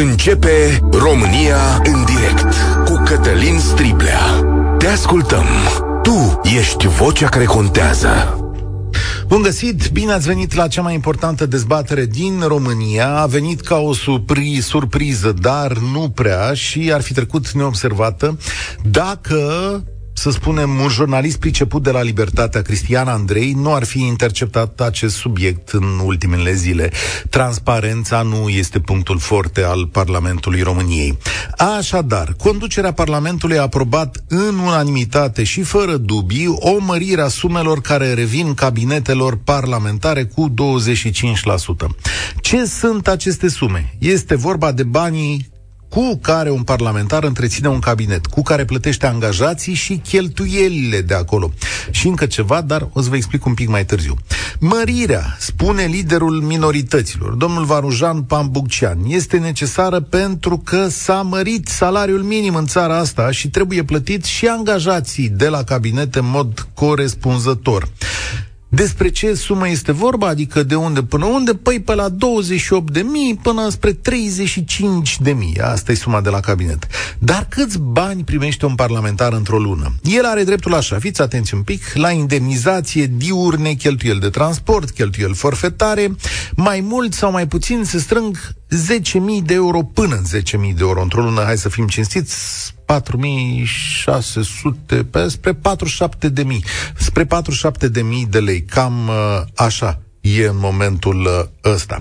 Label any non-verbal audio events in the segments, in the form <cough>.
Începe România în direct cu Cătălin Striblea. Te ascultăm. Tu ești vocea care contează. Bun găsit, bine ați venit la cea mai importantă dezbatere din România. A venit ca o surpri, surpriză, dar nu prea și ar fi trecut neobservată dacă să spunem, un jurnalist priceput de la Libertatea, Cristian Andrei, nu ar fi interceptat acest subiect în ultimele zile. Transparența nu este punctul forte al Parlamentului României. Așadar, conducerea Parlamentului a aprobat în unanimitate și fără dubii o mărire a sumelor care revin cabinetelor parlamentare cu 25%. Ce sunt aceste sume? Este vorba de banii cu care un parlamentar întreține un cabinet, cu care plătește angajații și cheltuielile de acolo. Și încă ceva, dar o să vă explic un pic mai târziu. Mărirea, spune liderul minorităților, domnul Varujan Pambuccean, este necesară pentru că s-a mărit salariul minim în țara asta și trebuie plătit și angajații de la cabinet în mod corespunzător. Despre ce sumă este vorba, adică de unde până unde? Păi pe la 28 de mii până spre 35 de mii. Asta e suma de la cabinet. Dar câți bani primește un parlamentar într-o lună? El are dreptul așa, fiți atenți un pic, la indemnizație diurne, cheltuieli de transport, cheltuieli forfetare, mai mult sau mai puțin se strâng 10.000 de euro până în 10.000 de euro într-o lună, hai să fim cinstiți, 4600, pe, spre 47 de mii, spre 47 de mii de lei, cam uh, așa e în momentul uh, ăsta.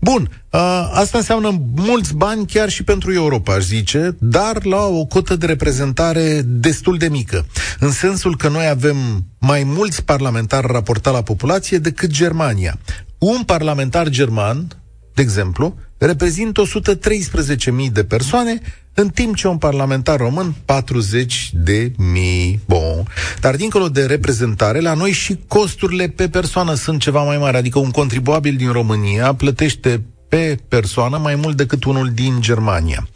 Bun, uh, asta înseamnă mulți bani chiar și pentru Europa, aș zice, dar la o cotă de reprezentare destul de mică, în sensul că noi avem mai mulți parlamentari raportat la populație decât Germania. Un parlamentar german, de exemplu, reprezintă 113.000 de persoane, în timp ce un parlamentar român 40 de mii. Bun. Dar dincolo de reprezentare, la noi și costurile pe persoană sunt ceva mai mari. Adică un contribuabil din România plătește pe persoană mai mult decât unul din Germania.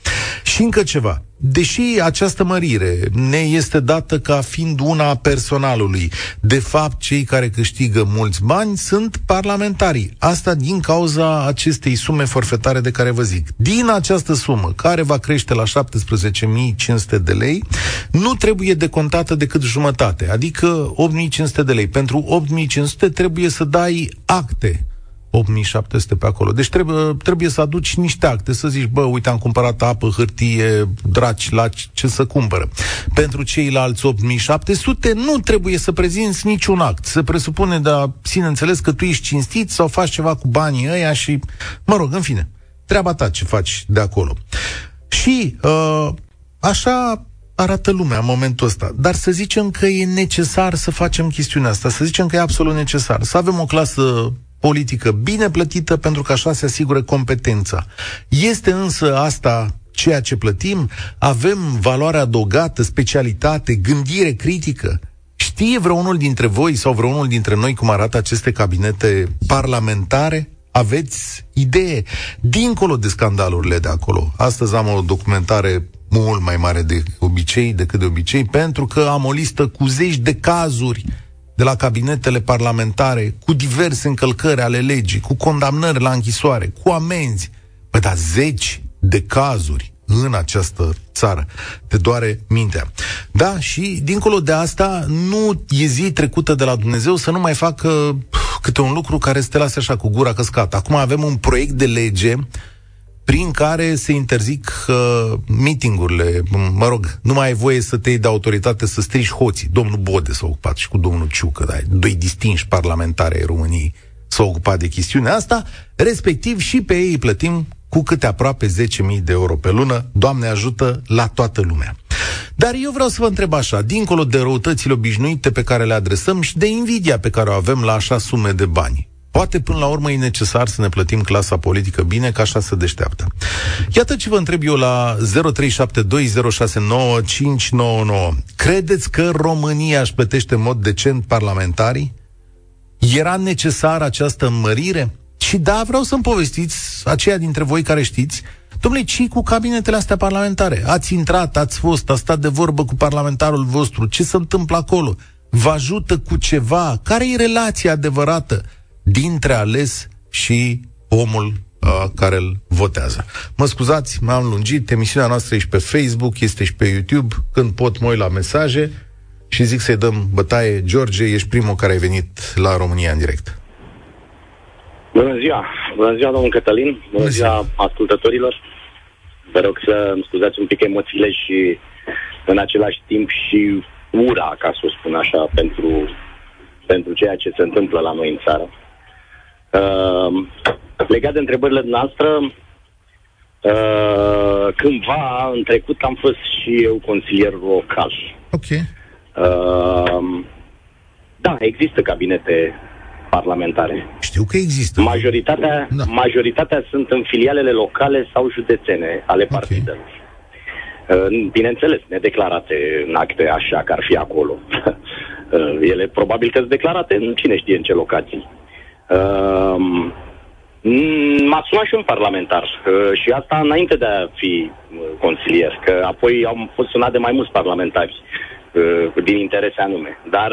Și încă ceva. Deși această mărire ne este dată ca fiind una a personalului, de fapt cei care câștigă mulți bani sunt parlamentarii. Asta din cauza acestei sume forfetare de care vă zic. Din această sumă, care va crește la 17.500 de lei, nu trebuie decontată decât jumătate, adică 8.500 de lei. Pentru 8.500 trebuie să dai acte 8700 pe acolo. Deci trebuie, trebuie să aduci niște acte, să zici, bă, uite, am cumpărat apă, hârtie, draci, la ce să cumpără. Pentru ceilalți 8700 nu trebuie să prezinți niciun act. Se presupune de a sine înțeles că tu ești cinstit sau faci ceva cu banii ăia și, mă rog, în fine, treaba ta ce faci de acolo. Și uh, așa arată lumea în momentul ăsta. Dar să zicem că e necesar să facem chestiunea asta, să zicem că e absolut necesar. Să avem o clasă politică bine plătită pentru că așa se asigură competența. Este însă asta ceea ce plătim? Avem valoare adăugată, specialitate, gândire critică? Știe vreunul dintre voi sau vreunul dintre noi cum arată aceste cabinete parlamentare? Aveți idee? Dincolo de scandalurile de acolo. Astăzi am o documentare mult mai mare de obicei decât de obicei, pentru că am o listă cu zeci de cazuri de la cabinetele parlamentare cu diverse încălcări ale legii, cu condamnări la închisoare, cu amenzi. Păi da, zeci de cazuri în această țară. Te doare mintea. Da, și dincolo de asta, nu e zi trecută de la Dumnezeu să nu mai facă câte un lucru care să te lase așa cu gura căscată. Acum avem un proiect de lege prin care se interzic uh, meetingurile, mă rog, nu mai ai voie să te iei de autoritate să strici hoții. Domnul Bode s-a ocupat și cu domnul Ciucă, da, doi distinși parlamentari ai României s-au ocupat de chestiunea asta, respectiv și pe ei îi plătim cu câte aproape 10.000 de euro pe lună, Doamne ajută la toată lumea. Dar eu vreau să vă întreb așa, dincolo de răutățile obișnuite pe care le adresăm și de invidia pe care o avem la așa sume de bani, Poate până la urmă e necesar să ne plătim clasa politică bine, ca așa se deșteaptă. Iată ce vă întreb eu la 0372069599. Credeți că România își plătește în mod decent parlamentarii? Era necesară această mărire? Și da, vreau să-mi povestiți, aceia dintre voi care știți, Domnule, ci cu cabinetele astea parlamentare? Ați intrat, ați fost, ați stat de vorbă cu parlamentarul vostru, ce se întâmplă acolo? Vă ajută cu ceva? Care e relația adevărată? Dintre ales și omul uh, care îl votează. Mă scuzați, m-am lungit, emisiunea noastră ești pe Facebook, este și pe YouTube, când pot moi la mesaje și zic să-i dăm bătaie. George, ești primul care ai venit la România în direct. Bună ziua! Bună ziua, domnul Cătălin! Bună ziua ascultătorilor! Vă rog să îmi scuzați un pic emoțiile și în același timp și ura, ca să o spun așa, pentru, pentru ceea ce se întâmplă la noi în țară. Uh, legat de întrebările noastre, uh, cândva, în trecut, am fost și eu consilier local. Ok. Uh, da, există cabinete parlamentare. Știu că există. Majoritatea, da. majoritatea sunt în filialele locale sau județene ale partidelor. Okay. Bineînțeles, nedeclarate în acte așa că ar fi acolo. <laughs> Ele probabil că sunt declarate în cine știe în ce locații. Uh, M-a sunat și un parlamentar uh, și asta înainte de a fi uh, consilier, că apoi am fost sunat de mai mulți parlamentari uh, din interese anume. Dar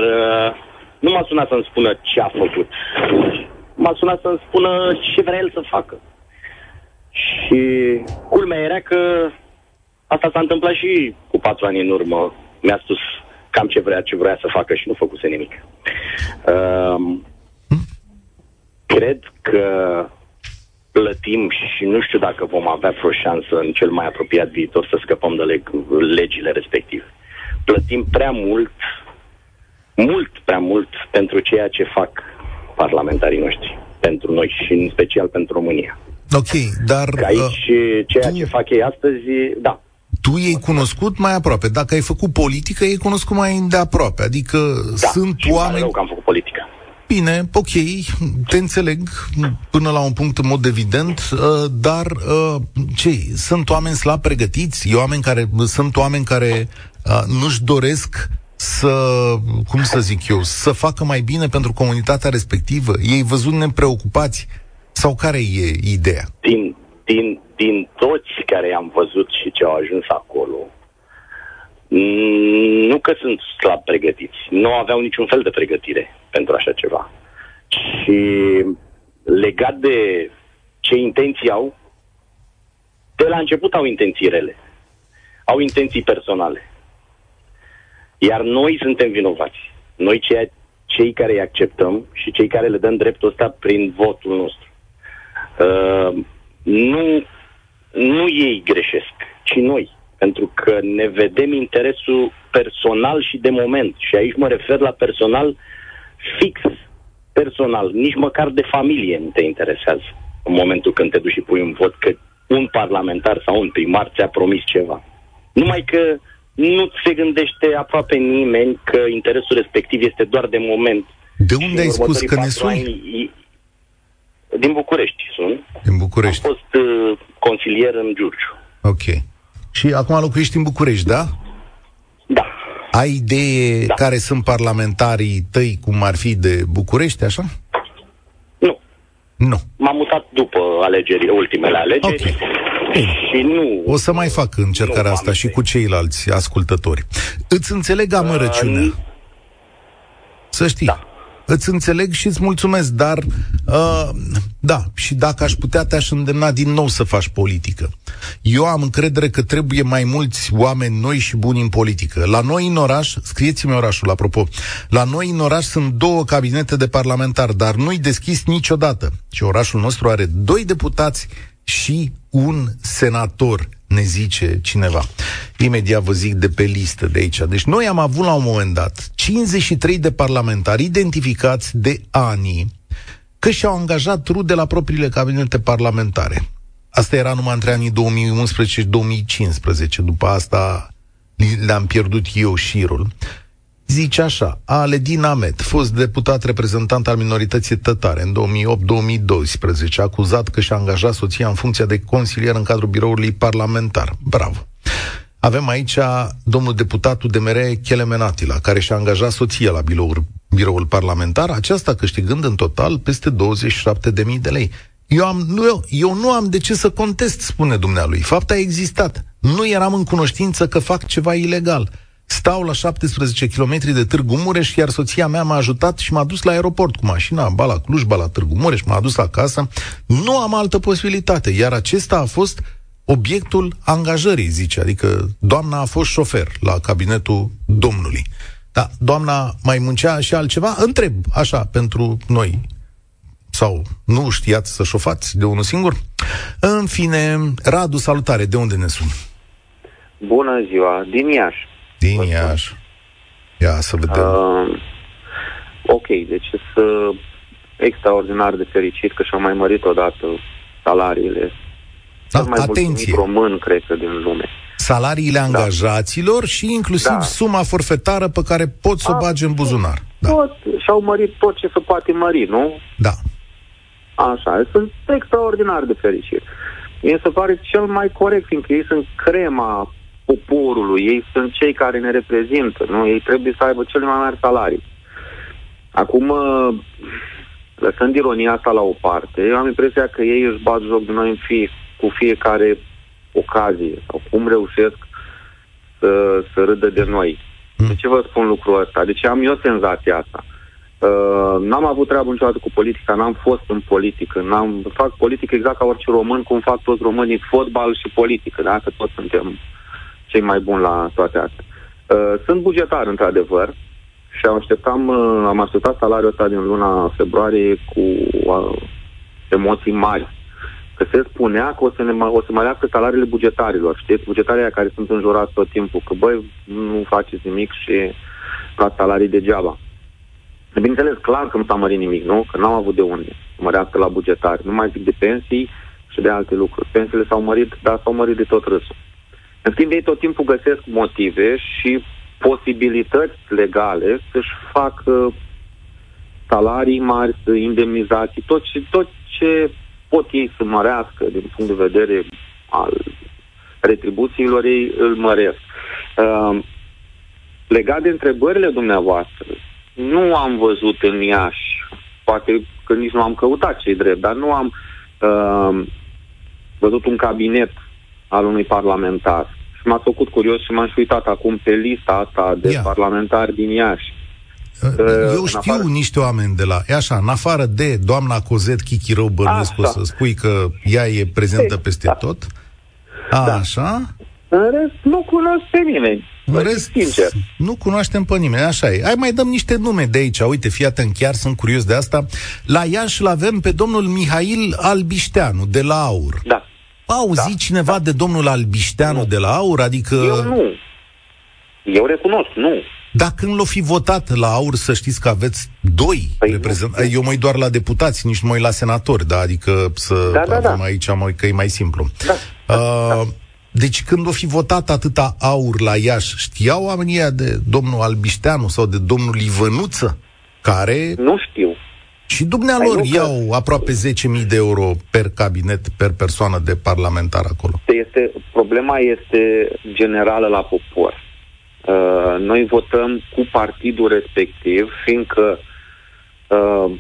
nu m-a sunat să-mi spună ce a făcut. M-a sunat să-mi spună ce vrea el să facă. Și culmea era că asta s-a întâmplat și cu patru ani în urmă. Mi-a spus cam ce vrea, ce vrea să facă și nu făcuse nimic. Uh, cred că plătim și nu știu dacă vom avea vreo șansă în cel mai apropiat viitor să scăpăm de leg- legile respective. Plătim prea mult, mult prea mult pentru ceea ce fac parlamentarii noștri, pentru noi și în special pentru România. Ok, dar... Că aici uh, ceea tu, ce fac ei astăzi, da. Tu ei cunoscut mai aproape. Dacă ai făcut politică, ei cunoscut mai de aproape. Adică da, sunt și oameni... rău că am făcut politică. Bine, ok, te înțeleg până la un punct în mod evident, uh, dar uh, ce sunt oameni slab pregătiți, oameni care, sunt oameni care uh, nu-și doresc să, cum să zic eu, să facă mai bine pentru comunitatea respectivă? Ei văzut nepreocupați? Sau care e ideea? Din, din, din toți care am văzut și ce au ajuns acolo, nu că sunt slab pregătiți, nu aveau niciun fel de pregătire pentru așa ceva. Și legat de ce intenții au, de la început au intenții rele. Au intenții personale. Iar noi suntem vinovați. Noi ceea, cei care îi acceptăm și cei care le dăm dreptul ăsta prin votul nostru. Uh, nu, nu ei greșesc, ci noi. Pentru că ne vedem interesul personal și de moment. Și aici mă refer la personal fix personal, nici măcar de familie nu te interesează în momentul când te duci și pui un vot că un parlamentar sau un primar ți-a promis ceva. Numai că nu se gândește aproape nimeni că interesul respectiv este doar de moment. De unde ai spus că ne suni? Ani, din București sunt. Din București. Am fost uh, consilier în Giurgiu. Ok. Și acum locuiești în București, da? Da. Ai idee da. care sunt parlamentarii tăi, cum ar fi de București, așa? Nu. Nu. M-am mutat după alegerile, ultimele alegeri. Okay. Și nu... O să mai fac încercarea asta și cu ceilalți ascultători. Îți înțeleg amărăciunea. Uh, să știi. Da. Îți înțeleg și îți mulțumesc, dar uh, da, și dacă aș putea te-aș îndemna din nou să faci politică. Eu am încredere că trebuie mai mulți oameni noi și buni în politică. La noi în oraș, scrieți-mi orașul, apropo, la noi în oraș sunt două cabinete de parlamentar, dar nu-i deschis niciodată. Și orașul nostru are doi deputați și un senator ne zice cineva. Imediat vă zic de pe listă de aici. Deci noi am avut la un moment dat 53 de parlamentari identificați de ani că și-au angajat rude la propriile cabinete parlamentare. Asta era numai între anii 2011 și 2015. După asta le-am pierdut eu șirul. Zice așa, Aledin Ahmed, fost deputat reprezentant al minorității tătare în 2008-2012, acuzat că și-a angajat soția în funcția de consilier în cadrul biroului parlamentar. Bravo! Avem aici domnul deputat UDMR Chelemenatila, care și-a angajat soția la biroul, biroul parlamentar, aceasta câștigând în total peste 27.000 de lei. Eu, am, nu, eu, eu nu am de ce să contest, spune dumnealui. Fapta a existat. Nu eram în cunoștință că fac ceva ilegal. Stau la 17 km de Târgu Mureș, iar soția mea m-a ajutat și m-a dus la aeroport cu mașina, ba la Cluj, ba la Târgu Mureș, m-a dus acasă. Nu am altă posibilitate, iar acesta a fost obiectul angajării, zice, adică doamna a fost șofer la cabinetul domnului. Da, doamna mai muncea și altceva? Întreb, așa, pentru noi. Sau nu știați să șofați de unul singur? În fine, Radu, salutare, de unde ne suni? Bună ziua, din Iași. Din Iași. Ia să vedem. Uh, ok, deci sunt extraordinar de fericit că și-au mai mărit odată salariile. Da, Cel mai atenție. român, cred că, din lume. Salariile da. angajaților și inclusiv da. suma forfetară pe care pot să o bage în buzunar. Da. Tot, și-au mărit tot ce se poate mări, nu? Da. Așa, sunt extraordinar de fericit. Mi se pare cel mai corect, fiindcă ei sunt crema poporului, ei sunt cei care ne reprezintă, nu? Ei trebuie să aibă cele mai mari salarii. Acum, uh, lăsând ironia asta la o parte, eu am impresia că ei își bat joc de noi în fie, cu fiecare ocazie sau cum reușesc să, să râdă de noi. Hmm. De ce vă spun lucrul ăsta? De ce am eu senzația asta? Uh, n-am avut treabă niciodată cu politica, n-am fost în politică, n-am fac politică exact ca orice român, cum fac toți românii, fotbal și politică, da? Că toți suntem cei mai buni la toate astea. Uh, sunt bugetar, într-adevăr, și am așteptam, uh, am așteptat salariul ăsta din luna februarie cu uh, emoții mari. Că se spunea că o să, ne, o să mărească salariile bugetarilor, știți? Bugetarii care sunt înjurați tot timpul, că băi, nu faceți nimic și luați salarii degeaba. Bineînțeles, clar că nu s-a mărit nimic, nu? Că n-am avut de unde mărească la bugetari. Nu mai zic de pensii și de alte lucruri. Pensiile s-au mărit, dar s-au mărit de tot râsul. În schimb, ei tot timpul găsesc motive și posibilități legale să-și facă salarii mari, indemnizații, tot ce, tot ce pot ei să mărească din punct de vedere al retribuțiilor ei, îl măresc. Uh, legat de întrebările dumneavoastră, nu am văzut în Iași, poate că nici nu am căutat cei drept, dar nu am uh, văzut un cabinet al unui parlamentar. Și m-a făcut curios și m-am și uitat acum pe lista asta de Ia. parlamentari din Iași. Uh, eu știu afară... niște oameni de la... E așa, în afară de doamna Cozet Chichirău Bănuiesc, o să spui că ea e prezentă peste da. tot. A, da. Așa? În rest, nu cunosc pe nimeni. În rest, sincer. nu cunoaștem pe nimeni, așa e. Hai mai dăm niște nume de aici. Uite, fii atent, chiar sunt curios de asta. La Iași îl avem pe domnul Mihail Albișteanu, de la AUR. Da auzit da, cineva da. de domnul Albișteanu nu. de la AUR? Adică... Eu nu. Eu recunosc, nu. Dar când l-o fi votat la AUR, să știți că aveți doi păi reprezentanți. Eu mă doar la deputați, nici mai la senatori, da? Adică să da, da, avem da. aici mă, că e mai simplu. Da, da, uh, da. Deci când o fi votat atâta aur la Iași, știau oamenii de domnul Albișteanu sau de domnul Ivănuță? Care... Nu știu. Și dumnealor păi iau că... aproape 10.000 de euro per cabinet, per persoană de parlamentar acolo. Este, problema este generală la popor. Uh, noi votăm cu partidul respectiv, fiindcă uh,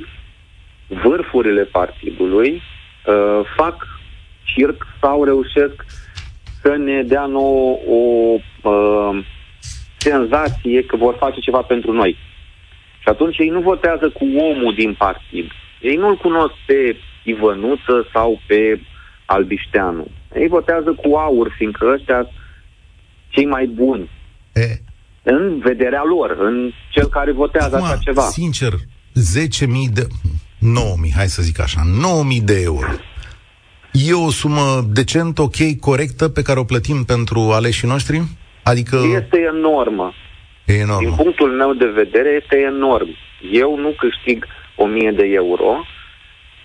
vârfurile partidului uh, fac circ sau reușesc să ne dea nouă o uh, senzație că vor face ceva pentru noi. Și atunci ei nu votează cu omul din partid. Ei nu-l cunosc pe Ivănuță sau pe Albișteanu. Ei votează cu aur, fiindcă ăștia cei mai buni. E. În vederea lor, în cel care votează Acum, așa ceva. sincer, 10.000 de... 9.000, hai să zic așa, 9.000 de euro. E o sumă decent, ok, corectă, pe care o plătim pentru aleșii noștri? Adică... Este enormă. E enorm. Din punctul meu de vedere, este enorm. Eu nu câștig 1000 de euro,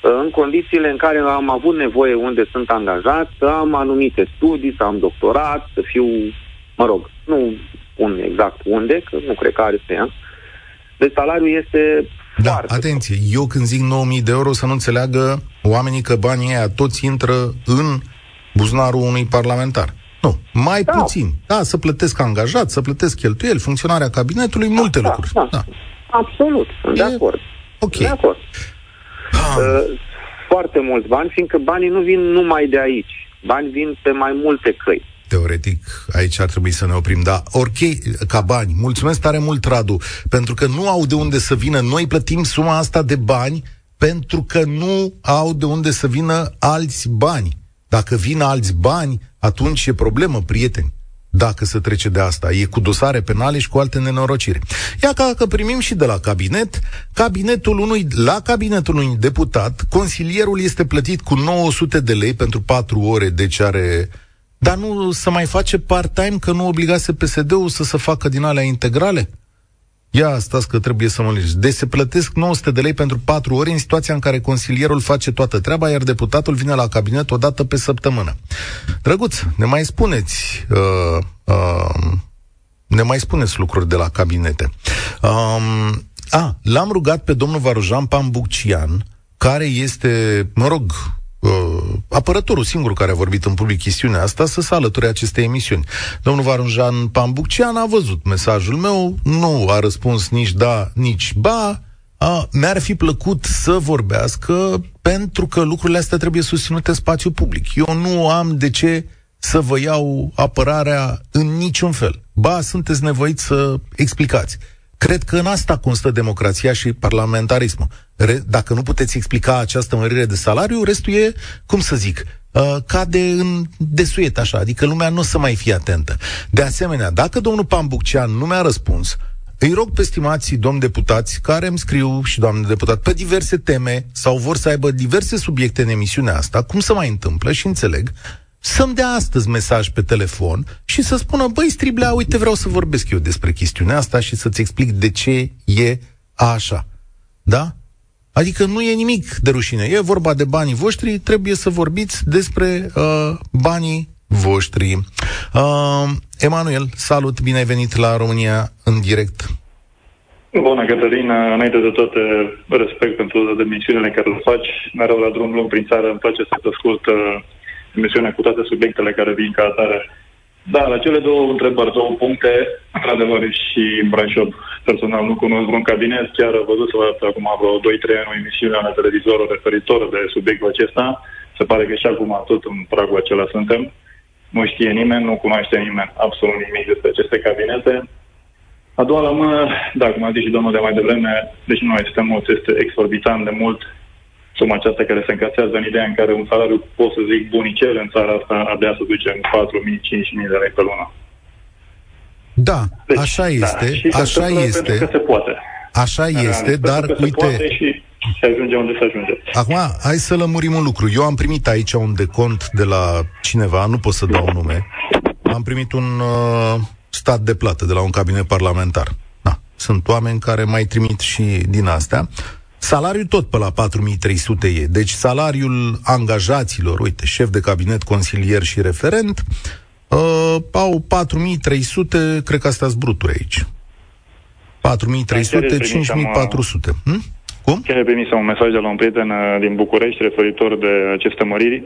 în condițiile în care am avut nevoie unde sunt angajat, să am anumite studii, să am doctorat, să fiu, mă rog, nu un exact unde, că nu cred că are sens. Deci salariul este da, foarte atenție, eu când zic 9000 de euro să nu înțeleagă oamenii că banii aia toți intră în buzunarul unui parlamentar. Nu, mai da. puțin. Da, să plătesc angajat, să plătesc cheltuieli, funcționarea cabinetului, da, multe da, lucruri. Da. da. Absolut, sunt e... de acord. Ok. De acord. Ah. Uh, foarte mulți bani, fiindcă banii nu vin numai de aici. Bani vin pe mai multe căi. teoretic, aici ar trebui să ne oprim, dar orice, ca bani. Mulțumesc tare mult, Radu, pentru că nu au de unde să vină. Noi plătim suma asta de bani pentru că nu au de unde să vină alți bani. Dacă vin alți bani, atunci e problemă, prieteni dacă se trece de asta. E cu dosare penale și cu alte nenorociri. Ia ca că primim și de la cabinet, cabinetul unui, la cabinetul unui deputat, consilierul este plătit cu 900 de lei pentru 4 ore, deci are dar nu să mai face part-time, că nu obligase PSD-ul să se facă din alea integrale? Ia stați că trebuie să mă legi. Deci se plătesc 900 de lei pentru 4 ore în situația în care consilierul face toată treaba, iar deputatul vine la cabinet o dată pe săptămână. Drăguț, ne mai spuneți uh, uh, ne mai spuneți lucruri de la cabinete. Um, a, l-am rugat pe domnul Varujan Pambucian, care este, mă rog, uh, apărătorul singur care a vorbit în public chestiunea asta să se alăture acestei emisiuni. Domnul Varunjan Pambuccean a văzut mesajul meu, nu a răspuns nici da, nici ba, a, mi-ar fi plăcut să vorbească pentru că lucrurile astea trebuie susținute în spațiu public. Eu nu am de ce să vă iau apărarea în niciun fel. Ba, sunteți nevoiți să explicați. Cred că în asta constă democrația și parlamentarismul. Re- dacă nu puteți explica această mărire de salariu, restul e, cum să zic, uh, cade în desuet așa, adică lumea nu o să mai fie atentă. De asemenea, dacă domnul Pambuccean nu mi-a răspuns, îi rog pe stimații domn deputați care îmi scriu și doamne deputat pe diverse teme sau vor să aibă diverse subiecte în emisiunea asta, cum să mai întâmplă și înțeleg, să-mi dea astăzi mesaj pe telefon și să spună, băi, Striblea, uite, vreau să vorbesc eu despre chestiunea asta și să-ți explic de ce e așa. Da? Adică nu e nimic de rușine. E vorba de banii voștri, trebuie să vorbiți despre uh, banii voștri. Uh, Emanuel, salut, bine ai venit la România în direct. Bună, Cătălina. Înainte de toate, respect pentru demisiunile care le faci. Mereu la drum lung prin țară îmi place să te ascult uh, emisiunea cu toate subiectele care vin ca atare. Da, la cele două întrebări, două puncte, într-adevăr și în Brașov. Personal nu cunosc vreun cabinet, chiar văzut să văd acum vreo 2-3 ani o emisiune la televizor referitor de subiectul acesta. Se pare că și acum tot în pragul acela suntem. Nu știe nimeni, nu cunoaște nimeni absolut nimic despre aceste cabinete. A doua la mână, da, cum a zis și domnul de mai devreme, deci nu este mult, este exorbitant de mult suma aceasta care se încasează în ideea în care un salariu, pot să zic, bunicel în țara asta, abia să duce în 4.000-5.000 de lei pe lună. Da, deci, așa da, este, da, așa este. Pentru că se poate. Așa da, este, dar uite... Se și se ajunge unde se ajunge. Acum, hai să lămurim un lucru. Eu am primit aici un decont de la cineva, nu pot să dau nume. Am primit un uh, stat de plată de la un cabinet parlamentar. Da, sunt oameni care mai trimit și din astea. Salariul tot pe la 4300 e. Deci salariul angajaților, uite, șef de cabinet, consilier și referent, uh, au 4300, cred că astea sunt bruturi aici. 4300, 5400. Hm? Cum? Chiar ai primit un mesaj de la un prieten uh, din București referitor de aceste măriri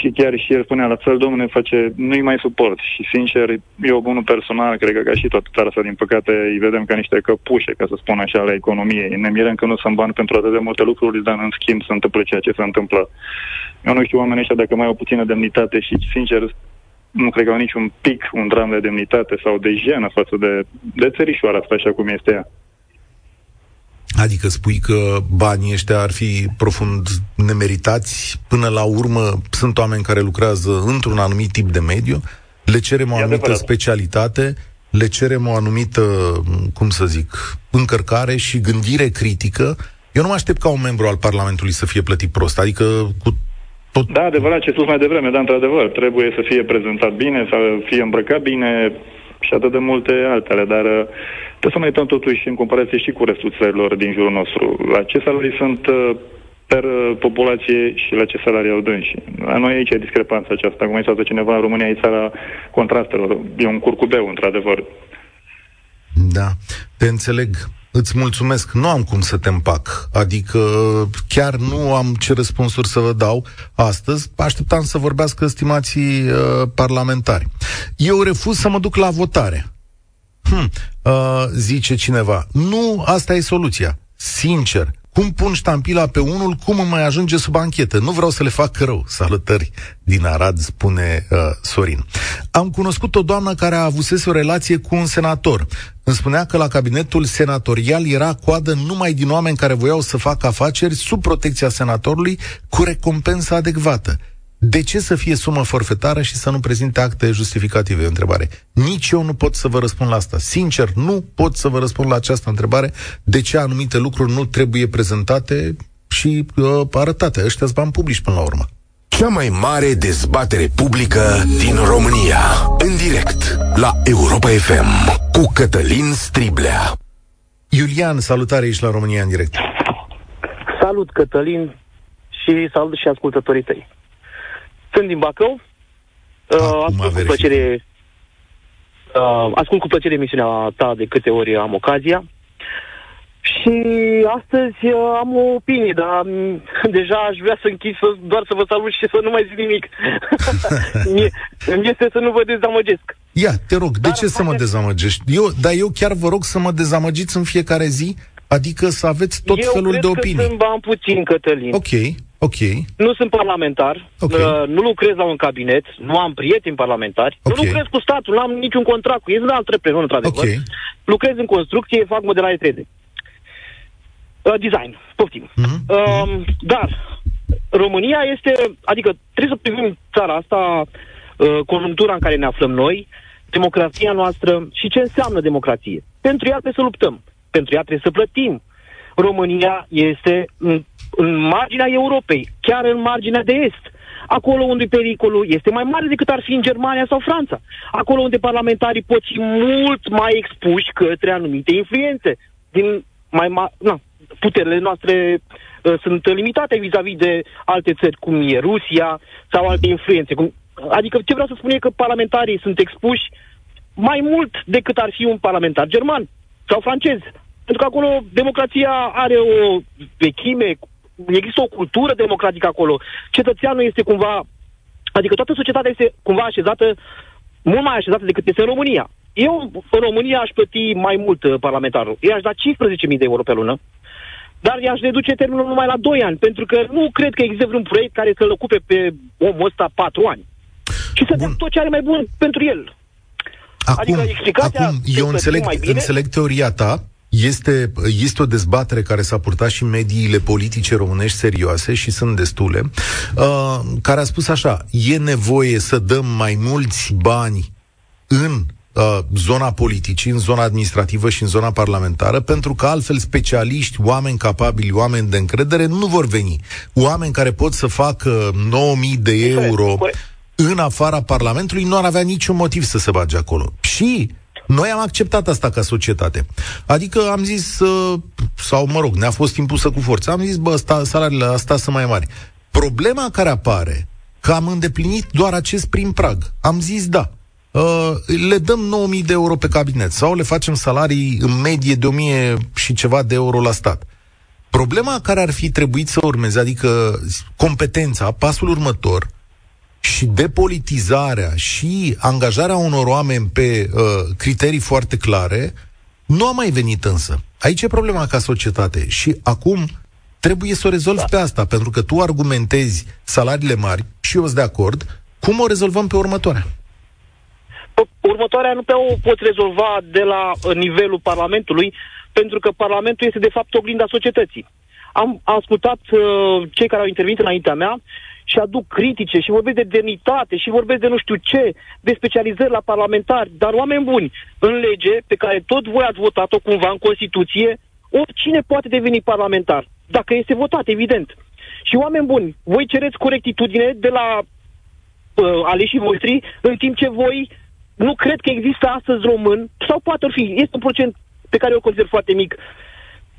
și chiar și el spunea la fel, domnule, face, nu-i mai suport. Și sincer, eu unul personal, cred că ca și toată țara asta, din păcate, îi vedem ca niște căpușe, ca să spun așa, la economie. Ne mirăm că nu sunt bani pentru atât de multe lucruri, dar în schimb se întâmplă ceea ce se întâmplă. Eu nu știu oamenii ăștia dacă mai au puțină demnitate și, sincer, nu cred că au niciun pic un dram de demnitate sau de jenă față de, de țărișoara asta, așa cum este ea. Adică spui că banii ăștia ar fi profund nemeritați, până la urmă sunt oameni care lucrează într-un anumit tip de mediu, le cerem o anumită adevărat. specialitate, le cerem o anumită, cum să zic, încărcare și gândire critică. Eu nu mă aștept ca un membru al Parlamentului să fie plătit prost, adică cu tot... Da, adevărat ce spus mai devreme, dar într-adevăr, trebuie să fie prezentat bine, să fie îmbrăcat bine și atât de multe altele, dar Trebuie să ne uităm totuși în comparație și cu restul țărilor din jurul nostru. La ce salarii sunt uh, per uh, populație și la ce salarii au dânsi. La noi aici e discrepanța aceasta. Cum ai cineva, în România e țara contrastelor. E un curcubeu, într-adevăr. Da, te înțeleg. Îți mulțumesc. Nu am cum să te împac. Adică chiar nu am ce răspunsuri să vă dau astăzi. Așteptam să vorbească stimații uh, parlamentari. Eu refuz să mă duc la votare. Hm, uh, zice cineva, nu, asta e soluția. Sincer, cum pun ștampila pe unul, cum îmi mai ajunge sub anchetă? Nu vreau să le fac rău. Salutări din Arad, spune uh, Sorin. Am cunoscut o doamnă care a avusese o relație cu un senator. Îmi spunea că la cabinetul senatorial era coadă numai din oameni care voiau să facă afaceri sub protecția senatorului cu recompensă adecvată. De ce să fie sumă forfetară și să nu prezinte acte justificative? întrebare. Nici eu nu pot să vă răspund la asta. Sincer, nu pot să vă răspund la această întrebare. De ce anumite lucruri nu trebuie prezentate și uh, arătate? Ăștia sunt bani publici până la urmă. Cea mai mare dezbatere publică din România. În direct la Europa FM cu Cătălin Striblea. Iulian, salutare aici la România în direct. Salut, Cătălin, și salut și ascultătorii tăi. Sunt din Bacău. Uh, ascult cu plăcere uh, ascult cu plăcere emisiunea ta de câte ori am ocazia. Și astăzi uh, am o opinie, dar um, <laughs> deja aș vrea să închid să, doar să vă salut și să nu mai zic nimic. <laughs> Îmi este să nu vă dezamăgesc. Ia, te rog, dar de ce să mă dezamăgești? Eu, dar eu chiar vă rog să mă dezamăgiți în fiecare zi, adică să aveți tot eu felul de opinii. Eu cred că sunt puțin, Cătălin. Ok, Ok. Nu sunt parlamentar, okay. uh, nu lucrez la un cabinet, nu am prieteni parlamentari, okay. nu lucrez cu statul, nu am niciun contract cu ei, sunt antreprenor, într-adevăr. Okay. Lucrez în construcție, fac modelare 3D. Uh, design, poftim. Mm-hmm. Uh, dar România este, adică trebuie să privim țara asta, uh, conjunctura în care ne aflăm noi, democrația noastră și ce înseamnă democrație. Pentru ea trebuie să luptăm, pentru ea trebuie să plătim. România este în în marginea Europei, chiar în marginea de est. Acolo unde pericolul este mai mare decât ar fi în Germania sau Franța. Acolo unde parlamentarii pot fi mult mai expuși către anumite influențe. Din mai ma- na, puterile noastre uh, sunt limitate vis-a-vis de alte țări, cum e Rusia sau alte influențe. Cum, adică ce vreau să spun e că parlamentarii sunt expuși mai mult decât ar fi un parlamentar german sau francez. Pentru că acolo democrația are o vechime, există o cultură democratică acolo. Cetățeanul este cumva, adică toată societatea este cumva așezată, mult mai așezată decât este în România. Eu, în România, aș plăti mai mult uh, parlamentarul. Eu aș da 15.000 de euro pe lună, dar i-aș reduce termenul numai la 2 ani, pentru că nu cred că există vreun proiect care să-l ocupe pe omul ăsta 4 ani. Și să dăm tot ce are mai bun pentru el. Acum, adică acum eu înțeleg, mai bine, înțeleg teoria ta, este, este o dezbatere care s-a purtat și mediile politice românești serioase și sunt destule, uh, care a spus așa, e nevoie să dăm mai mulți bani în uh, zona politicii, în zona administrativă și în zona parlamentară, pentru că altfel specialiști, oameni capabili, oameni de încredere nu vor veni. Oameni care pot să facă 9000 de euro în afara Parlamentului nu ar avea niciun motiv să se bage acolo. Și noi am acceptat asta ca societate. Adică am zis, uh, sau mă rog, ne-a fost impusă cu forță, am zis, bă, sta, salariile astea sunt mai mari. Problema care apare, că am îndeplinit doar acest prim prag. Am zis, da, Uh, le dăm 9000 de euro pe cabinet sau le facem salarii în medie de 1000 și ceva de euro la stat. Problema care ar fi trebuit să urmeze, adică competența, pasul următor, și depolitizarea și angajarea unor oameni pe uh, criterii foarte clare nu a mai venit însă. Aici e problema ca societate și acum trebuie să o rezolvi da. pe asta, pentru că tu argumentezi salariile mari și eu sunt de acord, cum o rezolvăm pe următoarea? Următoarea nu pe o poți rezolva de la uh, nivelul Parlamentului, pentru că Parlamentul este de fapt oglinda societății. Am ascultat uh, cei care au intervenit înaintea mea și aduc critice și vorbesc de demnitate și vorbesc de nu știu ce, de specializări la parlamentari, dar oameni buni, în lege pe care tot voi ați votat-o cumva în Constituție, oricine poate deveni parlamentar, dacă este votat, evident. Și oameni buni, voi cereți corectitudine de la uh, aleșii voștri, în timp ce voi nu cred că există astăzi român, sau poate fi, este un procent pe care eu îl consider foarte mic,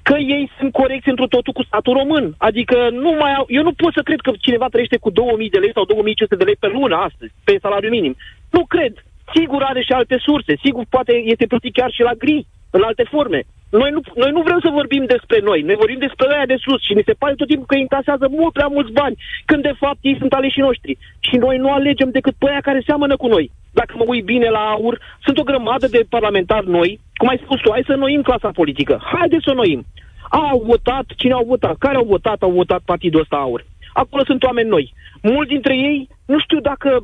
că ei sunt corecți într totul cu statul român. Adică nu mai au, eu nu pot să cred că cineva trăiește cu 2000 de lei sau 2500 de lei pe lună astăzi, pe salariu minim. Nu cred. Sigur are și alte surse. Sigur poate este plătit chiar și la gri, în alte forme. Noi nu, noi nu vrem să vorbim despre noi, noi vorbim despre aia de sus și ne se pare tot timpul că îi încasează mult prea mulți bani, când de fapt ei sunt aleșii noștri. Și noi nu alegem decât pe aia care seamănă cu noi. Dacă mă uit bine la aur, sunt o grămadă de parlamentari noi, cum ai spus tu, hai să noim clasa politică. Haideți să o noim. Au votat, cine au votat? Care au votat? Au votat partidul ăsta aur. acolo sunt oameni noi. Mulți dintre ei, nu știu dacă,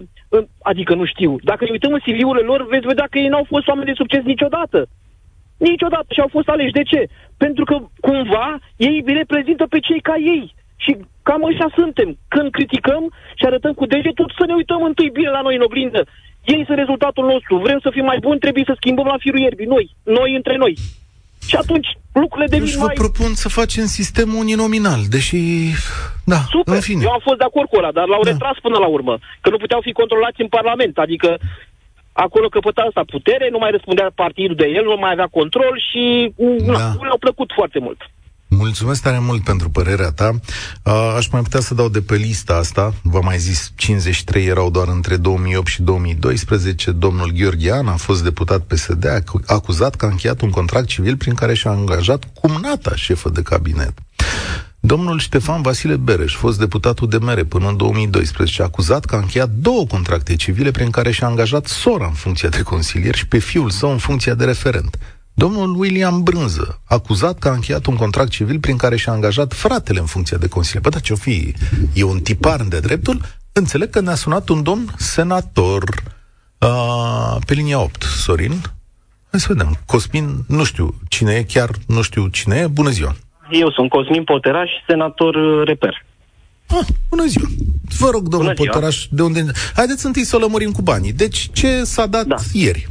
adică nu știu, dacă ne uităm în CV-urile lor, veți vedea că ei n-au fost oameni de succes niciodată. Niciodată și au fost aleși. De ce? Pentru că, cumva, ei reprezintă pe cei ca ei. Și cam așa suntem. Când criticăm și arătăm cu degetul, să ne uităm întâi bine la noi în oglindă. Ei sunt rezultatul nostru. Vrem să fim mai buni, trebuie să schimbăm la firul ierbii. Noi, noi între noi. Și atunci lucrurile devin Eu vă mai... propun să facem sistemul uninominal, deși... Da, Super, în fine. eu am fost de acord cu ăla, dar l-au da. retras până la urmă. Că nu puteau fi controlați în Parlament. Adică acolo căpăta asta putere, nu mai răspundea partidul de el, nu mai avea control și da. na, nu le-au plăcut foarte mult. Mulțumesc tare mult pentru părerea ta. Aș mai putea să dau de pe lista asta. V-am mai zis, 53 erau doar între 2008 și 2012. Domnul Gheorghean a fost deputat PSD, acuzat că a încheiat un contract civil prin care și-a angajat cumnata șefă de cabinet. Domnul Ștefan Vasile Bereș, fost deputatul de mere până în 2012, acuzat că a încheiat două contracte civile prin care și-a angajat sora în funcție de consilier și pe fiul său în funcție de referent. Domnul William Brânză, acuzat că a încheiat un contract civil prin care și-a angajat fratele în funcție de consilier. Bă, dar ce-o fi? E un tipar de dreptul? Înțeleg că ne-a sunat un domn senator uh, pe linia 8. Sorin? Hai să vedem. Cosmin, nu știu cine e, chiar nu știu cine e. Bună ziua! Eu sunt Cosmin Poteraș, senator uh, reper. Ah, bună ziua! Vă rog, domnul Poteraș, de unde... Haideți întâi să o lămurim cu banii. Deci, ce s-a dat da. ieri?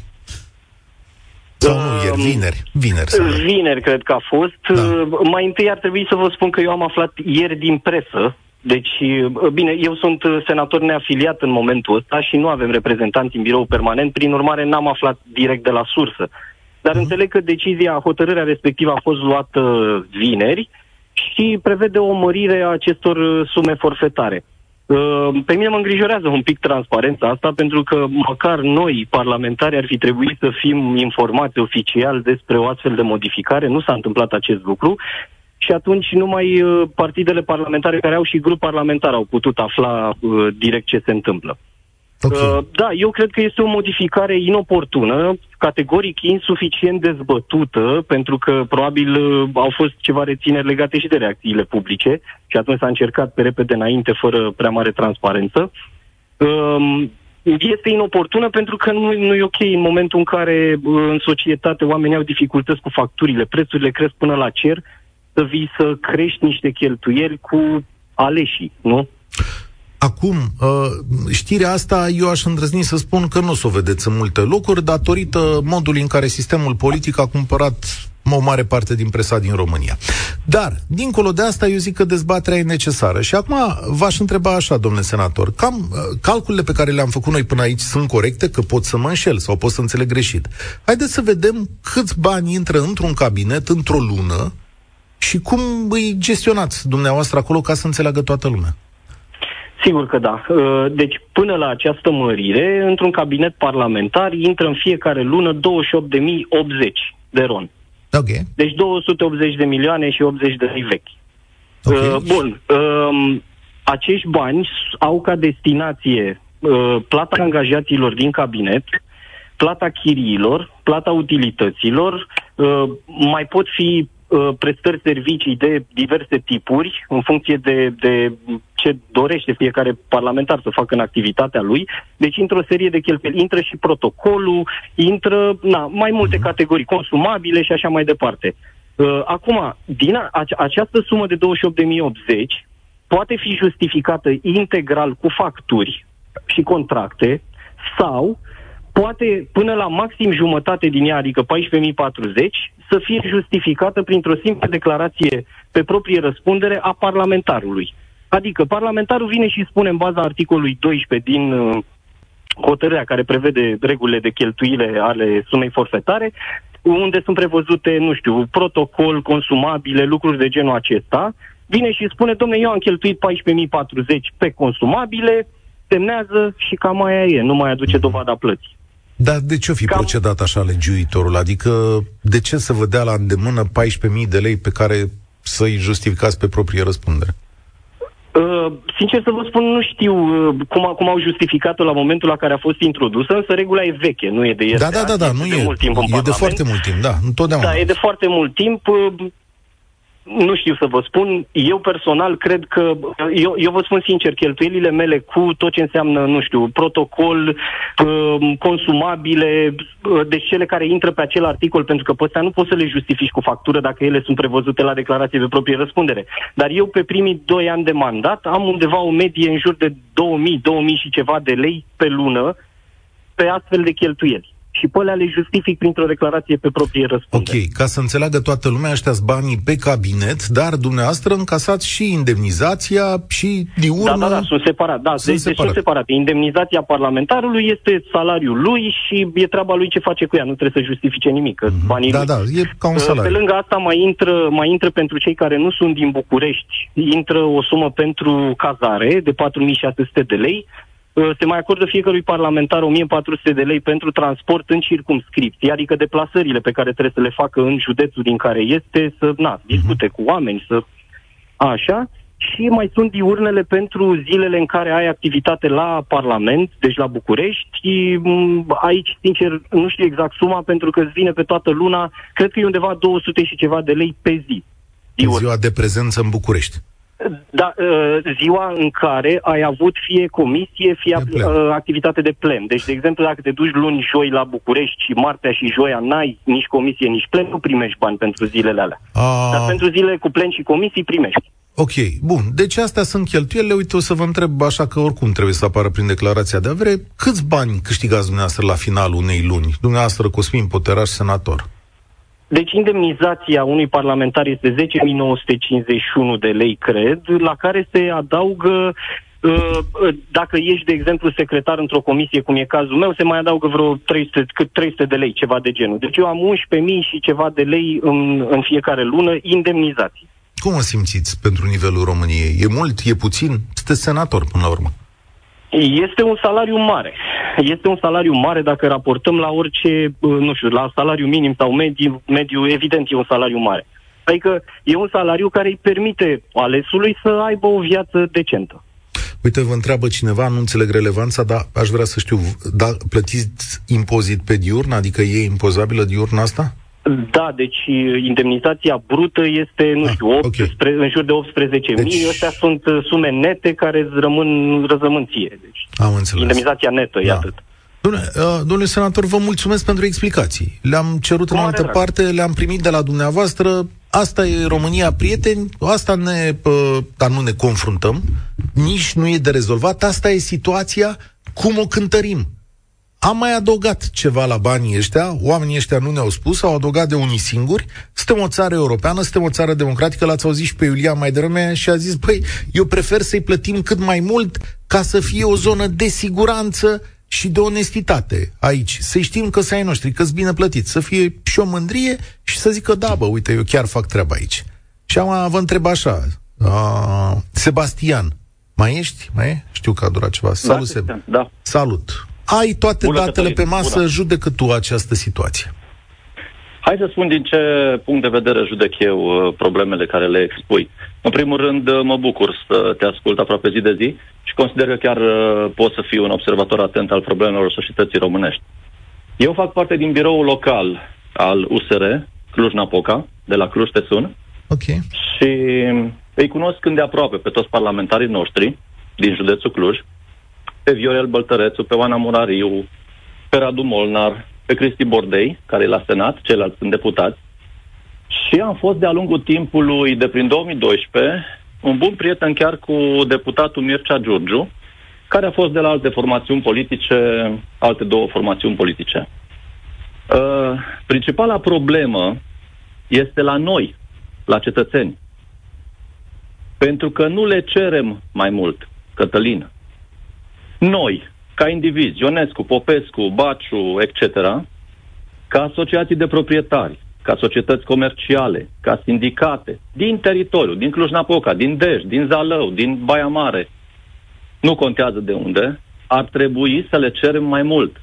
Sau nu ieri, vineri. Vineri, sau vineri cred că a fost. Da. Uh, mai întâi ar trebui să vă spun că eu am aflat ieri din presă. Deci, uh, bine, eu sunt senator neafiliat în momentul ăsta și nu avem reprezentanți în birou permanent, prin urmare n-am aflat direct de la sursă. Dar uh-huh. înțeleg că decizia, hotărârea respectivă a fost luată vineri și prevede o mărire a acestor uh, sume forfetare. Uh, pe mine mă îngrijorează un pic transparența asta, pentru că măcar noi, parlamentari, ar fi trebuit să fim informați oficial despre o astfel de modificare. Nu s-a întâmplat acest lucru și atunci numai uh, partidele parlamentare care au și grup parlamentar au putut afla direct ce se întâmplă. Okay. Uh, da, eu cred că este o modificare inoportună, categoric insuficient dezbătută, pentru că probabil uh, au fost ceva rețineri legate și de reacțiile publice și atunci s-a încercat pe repede înainte, fără prea mare transparență. Um, este inoportună pentru că nu, nu e ok în momentul în care uh, în societate oamenii au dificultăți cu facturile, prețurile cresc până la cer, să vii să crești niște cheltuieli cu aleșii, nu? Acum, uh, știrea asta eu aș îndrăzni să spun că nu o să o vedeți în multe locuri, datorită modului în care sistemul politic a cumpărat o mare parte din presa din România. Dar, dincolo de asta, eu zic că dezbaterea e necesară. Și acum v-aș întreba așa, domnule senator, cam uh, calculele pe care le-am făcut noi până aici sunt corecte, că pot să mă înșel sau pot să înțeleg greșit. Haideți să vedem câți bani intră într-un cabinet într-o lună și cum îi gestionați dumneavoastră acolo ca să înțeleagă toată lumea. Sigur că da. Uh, deci, până la această mărire, într-un cabinet parlamentar intră în fiecare lună 28.080 de ron. Ok. Deci 280 de milioane și 80 de lei vechi. Okay. Uh, bun. Um, acești bani au ca destinație uh, plata angajaților din cabinet, plata chiriilor, plata utilităților, mai pot fi Uh, prestări servicii de diverse tipuri, în funcție de, de ce dorește fiecare parlamentar să facă în activitatea lui. Deci intră o serie de cheltuieli, intră și protocolul, intră na, mai multe mhm. categorii consumabile și așa mai departe. Uh, acum, din a, această sumă de 28.080 poate fi justificată integral cu facturi și contracte sau poate până la maxim jumătate din ea, adică 14.040, să fie justificată printr-o simplă declarație pe proprie răspundere a parlamentarului. Adică parlamentarul vine și spune în baza articolului 12 din uh, hotărârea care prevede regulile de cheltuire ale sumei forfetare, unde sunt prevăzute, nu știu, protocol, consumabile, lucruri de genul acesta, vine și spune, domne, eu am cheltuit 14.040 pe consumabile, semnează și cam aia e, nu mai aduce dovada plății. Dar de ce o fi Cam... procedat așa legiuitorul? Adică de ce să vă dea la îndemână 14.000 de lei pe care să-i justificați pe proprie răspundere? Uh, sincer să vă spun, nu știu uh, cum, cum au justificat-o la momentul la care a fost introdusă, însă regula e veche, nu e de ieri. Da, da, da, da, nu de e. Mult timp e de foarte mult timp, da, întotdeauna. Da, e de foarte mult timp. Uh, nu știu să vă spun. Eu personal cred că, eu, eu vă spun sincer, cheltuielile mele cu tot ce înseamnă, nu știu, protocol, uh, consumabile, uh, deci cele care intră pe acel articol, pentru că pe ăsta nu poți să le justifici cu factură dacă ele sunt prevăzute la declarație de proprie răspundere. Dar eu pe primii doi ani de mandat am undeva o medie în jur de 2000, 2000 și ceva de lei pe lună pe astfel de cheltuieli și pe alea le justific printr-o declarație pe proprie răspundere. Ok, ca să înțeleagă toată lumea, ăștia banii pe cabinet, dar dumneavoastră încasați și indemnizația și diurnă... Da, da, da, sunt separat. Da, sunt, deci, separat. sunt separate. Indemnizația parlamentarului este salariul lui și e treaba lui ce face cu ea. Nu trebuie să justifice nimic. Mm-hmm. Banii da, lui. da, e ca un salariu. Pe lângă asta mai intră, mai intră pentru cei care nu sunt din București, intră o sumă pentru cazare de 4600 de lei, Uh, se mai acordă fiecărui parlamentar 1400 de lei pentru transport în circumscripție, adică deplasările pe care trebuie să le facă în județul din care este, să na, discute cu oameni, să... Așa. Și mai sunt diurnele pentru zilele în care ai activitate la Parlament, deci la București. Mm, aici, sincer, nu știu exact suma, pentru că îți vine pe toată luna, cred că e undeva 200 și ceva de lei pe zi. Diurn. Ziua de prezență în București. Da, uh, ziua în care ai avut fie comisie, fie de uh, activitate de plen. Deci, de exemplu, dacă te duci luni, joi la București și marțea și joia n-ai nici comisie, nici plen, nu primești bani pentru zilele alea. A... Dar pentru zile cu plen și comisii primești. Ok, bun. Deci astea sunt cheltuielile. Uite, o să vă întreb așa că oricum trebuie să apară prin declarația de avere. Câți bani câștigați dumneavoastră la finalul unei luni? Dumneavoastră, Cosmin Poteraș, senator. Deci indemnizația unui parlamentar este 10.951 de lei, cred, la care se adaugă uh, dacă ești, de exemplu, secretar într-o comisie, cum e cazul meu, se mai adaugă vreo 300, cât 300 de lei, ceva de genul. Deci eu am 11.000 și ceva de lei în, în fiecare lună indemnizații. Cum o simțiți pentru nivelul României? E mult? E puțin? Sunteți senator până la urmă. Este un salariu mare. Este un salariu mare dacă raportăm la orice, nu știu, la salariu minim sau mediu, mediu evident e un salariu mare. Adică e un salariu care îi permite alesului să aibă o viață decentă. Uite, vă întreabă cineva, nu înțeleg relevanța, dar aș vrea să știu, da, plătiți impozit pe diurn, adică e impozabilă diurna asta? Da, deci indemnizația brută este, nu ah, știu, 18, okay. în jur de 18.000. Deci... Astea sunt uh, sume nete care îți rămân, răzămân ție. Deci, Am înțeles. Indemnizația netă, da. e atât. Domnule, uh, domnule senator, vă mulțumesc pentru explicații. Le-am cerut Cum în altă drag. parte, le-am primit de la dumneavoastră. Asta e România, prieteni, asta ne, uh, dar nu ne confruntăm, nici nu e de rezolvat, asta e situația, cum o cântărim. Am mai adăugat ceva la banii ăștia, oamenii ăștia nu ne-au spus, au adăugat de unii singuri. Suntem o țară europeană, suntem o țară democratică, l-ați auzit și pe Iulia mai devreme și a zis, băi, eu prefer să-i plătim cât mai mult ca să fie o zonă de siguranță și de onestitate aici. Să știm că să ai noștri, că bine plătit, să fie și o mândrie și să zică, da, bă, uite, eu chiar fac treaba aici. Și am vă întreb așa, uh, Sebastian, mai ești? Mai e? Știu că a durat ceva. Salut, da, Seb. Da. Salut. Ai toate Bună datele pe masă, Bună. judecă tu această situație. Hai să spun din ce punct de vedere judec eu uh, problemele care le expui. În primul rând, uh, mă bucur să te ascult aproape zi de zi și consider că chiar uh, pot să fiu un observator atent al problemelor societății românești. Eu fac parte din biroul local al USR, Cluj-Napoca, de la Cluj te sun. Ok. Și îi cunosc când de aproape pe toți parlamentarii noștri din județul Cluj, pe Viorel Băltărețu, pe Oana Murariu, pe Radu Molnar, pe Cristi Bordei, care e la Senat, ceilalți sunt deputați. Și am fost de-a lungul timpului, de prin 2012, un bun prieten chiar cu deputatul Mircea Giurgiu, care a fost de la alte formațiuni politice, alte două formațiuni politice. Uh, principala problemă este la noi, la cetățeni. Pentru că nu le cerem mai mult, Cătălin. Noi, ca indivizi, Ionescu, Popescu, Baciu, etc., ca asociații de proprietari, ca societăți comerciale, ca sindicate, din teritoriu, din Cluj-Napoca, din Dej, din Zalău, din Baia Mare, nu contează de unde, ar trebui să le cerem mai mult.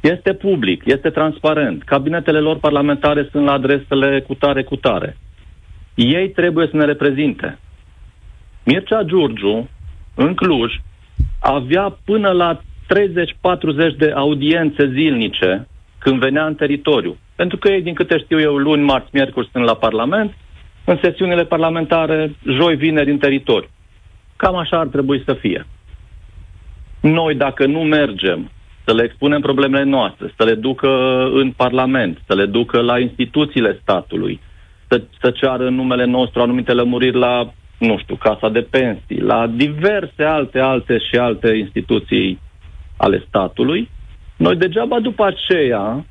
Este public, este transparent, cabinetele lor parlamentare sunt la adresele cu tare, cu tare. Ei trebuie să ne reprezinte. Mircea Giurgiu, în Cluj, avea până la 30-40 de audiențe zilnice când venea în teritoriu. Pentru că ei, din câte știu eu, luni, marți, miercuri sunt la Parlament, în sesiunile parlamentare, joi, vineri, în teritoriu. Cam așa ar trebui să fie. Noi, dacă nu mergem să le expunem problemele noastre, să le ducă în Parlament, să le ducă la instituțiile statului, să, să ceară în numele nostru anumite lămuriri la, nu știu, Casa de Pensii, la diverse alte, alte și alte instituții ale statului, noi degeaba după aceea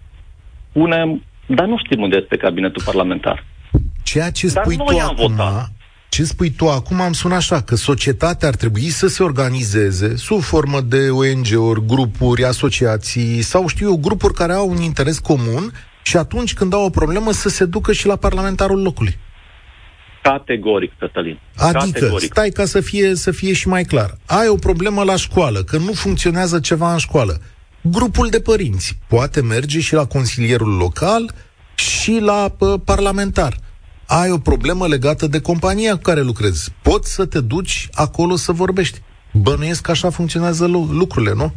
punem, dar nu știm unde este cabinetul parlamentar. Ceea ce spui tu acum, votat. ce spui tu acum, am sunat așa, că societatea ar trebui să se organizeze sub formă de ONG-uri, grupuri, asociații sau știu eu, grupuri care au un interes comun și atunci când au o problemă să se ducă și la parlamentarul locului. Categoric, Cătălin. Adică, Categoric. stai ca să fie, să fie și mai clar. Ai o problemă la școală, că nu funcționează ceva în școală. Grupul de părinți poate merge și la consilierul local și la uh, parlamentar. Ai o problemă legată de compania cu care lucrezi. Poți să te duci acolo să vorbești. Bănuiesc că așa funcționează lucrurile, nu?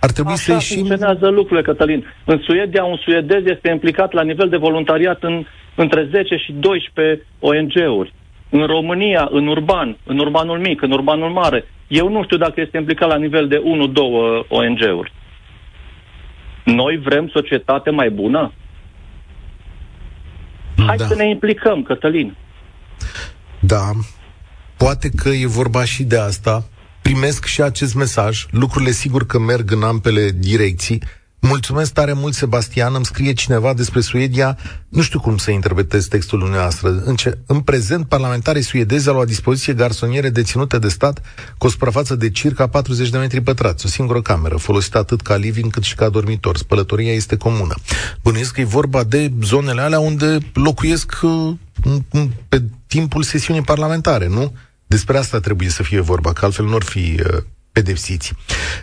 Ar trebui Așa să ieșim... funcționează lucrurile, Cătălin. În Suedia, un suedez este implicat la nivel de voluntariat în, între 10 și 12 ONG-uri. În România, în urban, în urbanul mic, în urbanul mare. Eu nu știu dacă este implicat la nivel de 1-2 ONG-uri. Noi vrem societate mai bună? Hai da. să ne implicăm, Cătălin. Da, poate că e vorba și de asta, primesc și acest mesaj. Lucrurile sigur că merg în ambele direcții. Mulțumesc tare mult, Sebastian. Îmi scrie cineva despre Suedia. Nu știu cum să interpretez textul dumneavoastră. În, ce, în prezent, parlamentarii suedezi au la dispoziție garsoniere deținute de stat cu o suprafață de circa 40 de metri pătrați, o singură cameră, folosită atât ca living cât și ca dormitor. Spălătoria este comună. Bănuiesc că e vorba de zonele alea unde locuiesc uh, pe timpul sesiunii parlamentare, nu? Despre asta trebuie să fie vorba, că altfel nu ar fi uh, pedepsiți.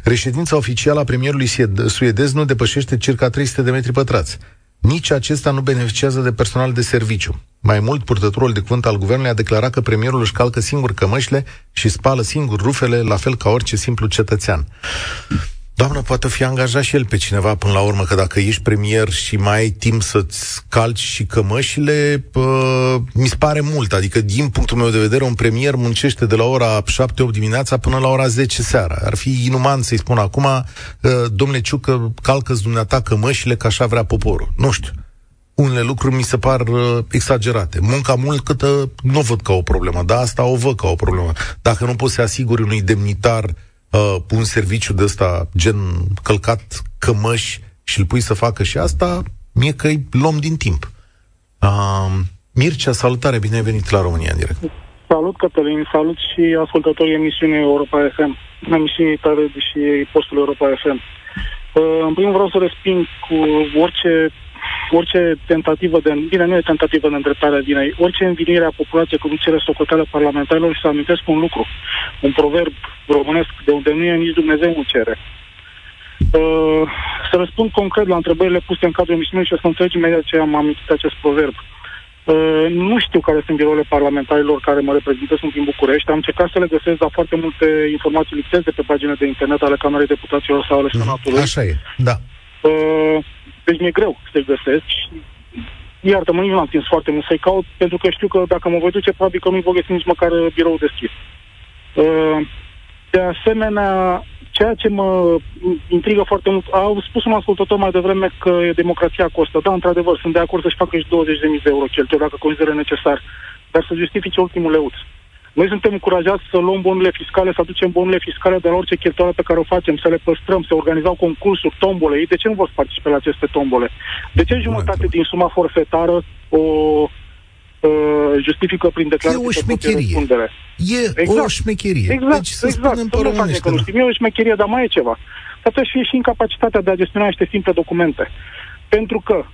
Reședința oficială a premierului suedez nu depășește circa 300 de metri pătrați. Nici acesta nu beneficiază de personal de serviciu. Mai mult, purtătorul de cuvânt al guvernului a declarat că premierul își calcă singur cămășile și spală singur rufele, la fel ca orice simplu cetățean. Doamnă, poate fi angajat și el pe cineva până la urmă, că dacă ești premier și mai ai timp să-ți calci și cămășile, pă, mi se pare mult. Adică, din punctul meu de vedere, un premier muncește de la ora 7-8 dimineața până la ora 10 seara. Ar fi inuman să-i spun acum, domnule Ciucă, calcă-ți dumneata cămășile, că așa vrea poporul. Nu știu. Unele lucruri mi se par uh, exagerate. Munca mult câtă nu o văd ca o problemă, dar asta o văd ca o problemă. Dacă nu poți să asiguri unui demnitar uh, uh, un serviciu de ăsta, gen călcat cămăși și îl pui să facă și asta, mie că îi luăm din timp. Uh, Mircea, salutare, bine ai venit la România în direct. Salut, Cătălin, salut și ascultătorii emisiunii Europa FM, emisiunii tale și postul Europa FM. Uh, în primul vreau să resping cu orice orice tentativă de, bine, nu e tentativă de îndreptare a vinei, orice învinire a populației cum cere socoteală parlamentarilor și să amintesc un lucru, un proverb românesc de unde nu e nici Dumnezeu nu cere. Uh, să răspund concret la întrebările puse în cadrul emisiunii și o să înțelegi imediat ce am amintit acest proverb. Uh, nu știu care sunt birourile parlamentarilor care mă reprezintă, sunt din București. Am încercat să le găsesc, dar foarte multe informații lipsesc de pe pagina de internet ale Camerei Deputaților sau ale mhm. Senatului. Așa e, da. Uh, deci mi-e greu să-i găsesc și iartă-mă, nici nu am timp foarte mult să-i caut, pentru că știu că dacă mă voi duce, probabil că nu-i voi găsi nici măcar birou deschis. Uh, de asemenea, ceea ce mă intrigă foarte mult, au spus un ascultător mai devreme că democrația costă. Da, într-adevăr, sunt de acord să-și facă și 20.000 de euro cheltuieli dacă consideră necesar, dar să justifice ultimul leuț. Noi suntem încurajați să luăm bonurile fiscale, să aducem bonurile fiscale de la orice cheltuială pe care o facem, să le păstrăm, să organizăm concursuri, tombole. Ei de ce nu vor să participe la aceste tombole? De ce jumătate din suma forfetară o uh, justifică prin declarație e o șmecherie. E exact. o șmecherie. Exact, deci să exact. Spunem să nu face că nu știm. E o șmecherie, dar mai e ceva. Trebuie fie și incapacitatea de a gestiona niște simple documente. Pentru că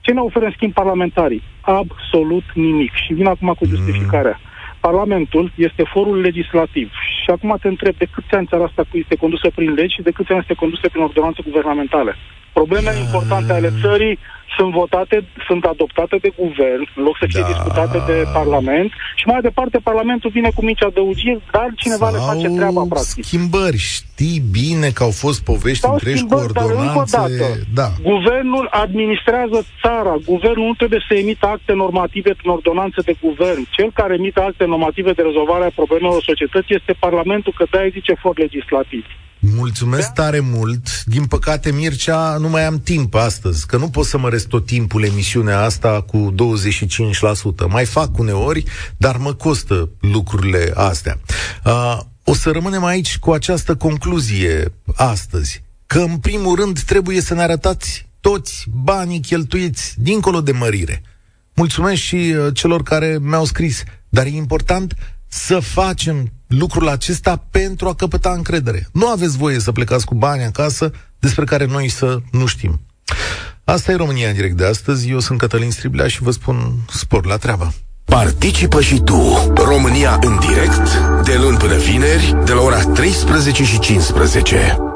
ce ne oferă în schimb parlamentarii? Absolut nimic. Și vin acum cu justificarea. Mm. Parlamentul este forul legislativ. Și acum te întreb de câți ani țara asta este condusă prin legi și de câți ani este condusă prin ordonanțe guvernamentale. Problemele importante ale țării sunt votate, sunt adoptate de guvern, în loc să fie da. discutate de Parlament și mai departe Parlamentul vine cu mici adăugiri, dar cineva Sau le face treaba practic. schimbări. Știi bine că au fost povești Sau întregi cu ordonanțe. Dar încă o dată, da. Guvernul administrează țara. Guvernul nu trebuie să emită acte normative prin ordonanțe de guvern. Cel care emită acte normative de rezolvare a problemelor societății este Parlamentul, că da, zice for legislativ. Mulțumesc da? tare mult. Din păcate, Mircea, nu mai am timp astăzi, că nu pot să mă rest tot timpul emisiunea asta cu 25%. Mai fac uneori, dar mă costă lucrurile astea. Uh, o să rămânem aici cu această concluzie astăzi, că în primul rând trebuie să ne arătați toți banii cheltuiți dincolo de mărire. Mulțumesc și uh, celor care mi-au scris, dar e important să facem lucrul acesta pentru a căpăta încredere. Nu aveți voie să plecați cu bani acasă despre care noi să nu știm. Asta e România în direct de astăzi. Eu sunt Cătălin Striblea și vă spun spor la treabă. Participă și tu, România în direct, de luni până vineri, de la ora 13 și 15.